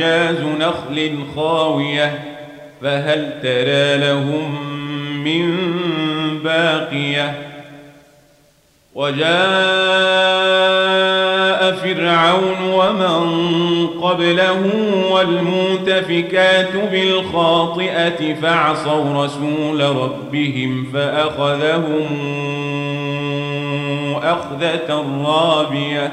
أعجاز نخل خاوية فهل ترى لهم من باقية؟ وجاء فرعون ومن قبله والمؤتفكات بالخاطئة فعصوا رسول ربهم فأخذهم أخذة رابية.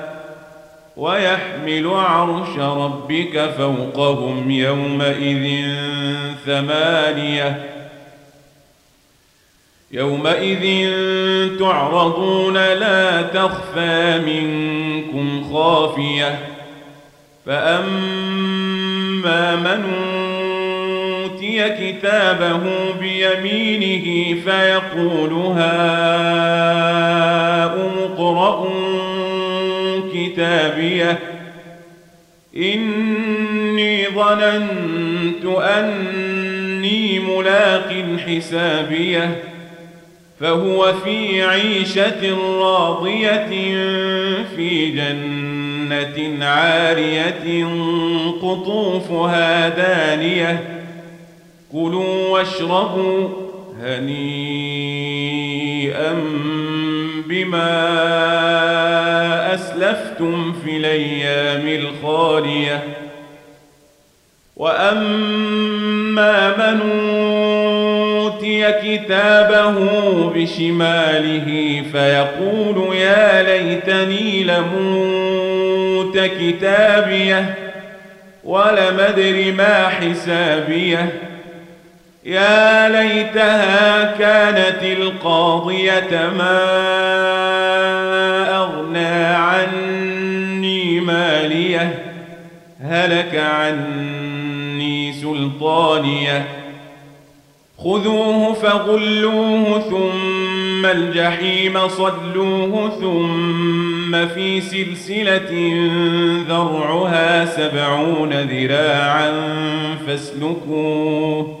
ويحمل عرش ربك فوقهم يومئذ ثمانية. يومئذ تعرضون لا تخفى منكم خافية. فأما من أوتي كتابه بيمينه فيقول هاؤم اقرءوا كتابيه. إني ظننت أني ملاق حسابيه. فهو في عيشة راضية في جنة عارية قطوفها دانية. كلوا واشربوا هنيئا بما أسلفتم في الأيام الخالية. وأما من أوتي كتابه بشماله فيقول يا ليتني لموت كتابيه ولم أدر ما حسابيه. يا ليتها كانت القاضية ما أغنى عني مالية هلك عني سلطانية. خذوه فغلوه ثم الجحيم صلوه ثم في سلسلة ذرعها سبعون ذراعا فاسلكوه.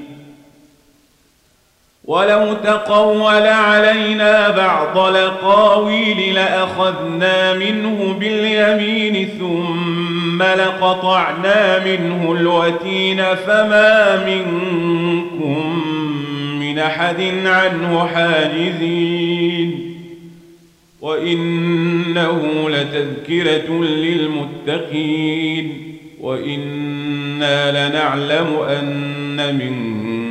ولو تقول علينا بعض لقاويل لأخذنا منه باليمين ثم لقطعنا منه الوتين فما منكم من أحد عنه حاجزين وإنه لتذكرة للمتقين وإنا لنعلم أن منكم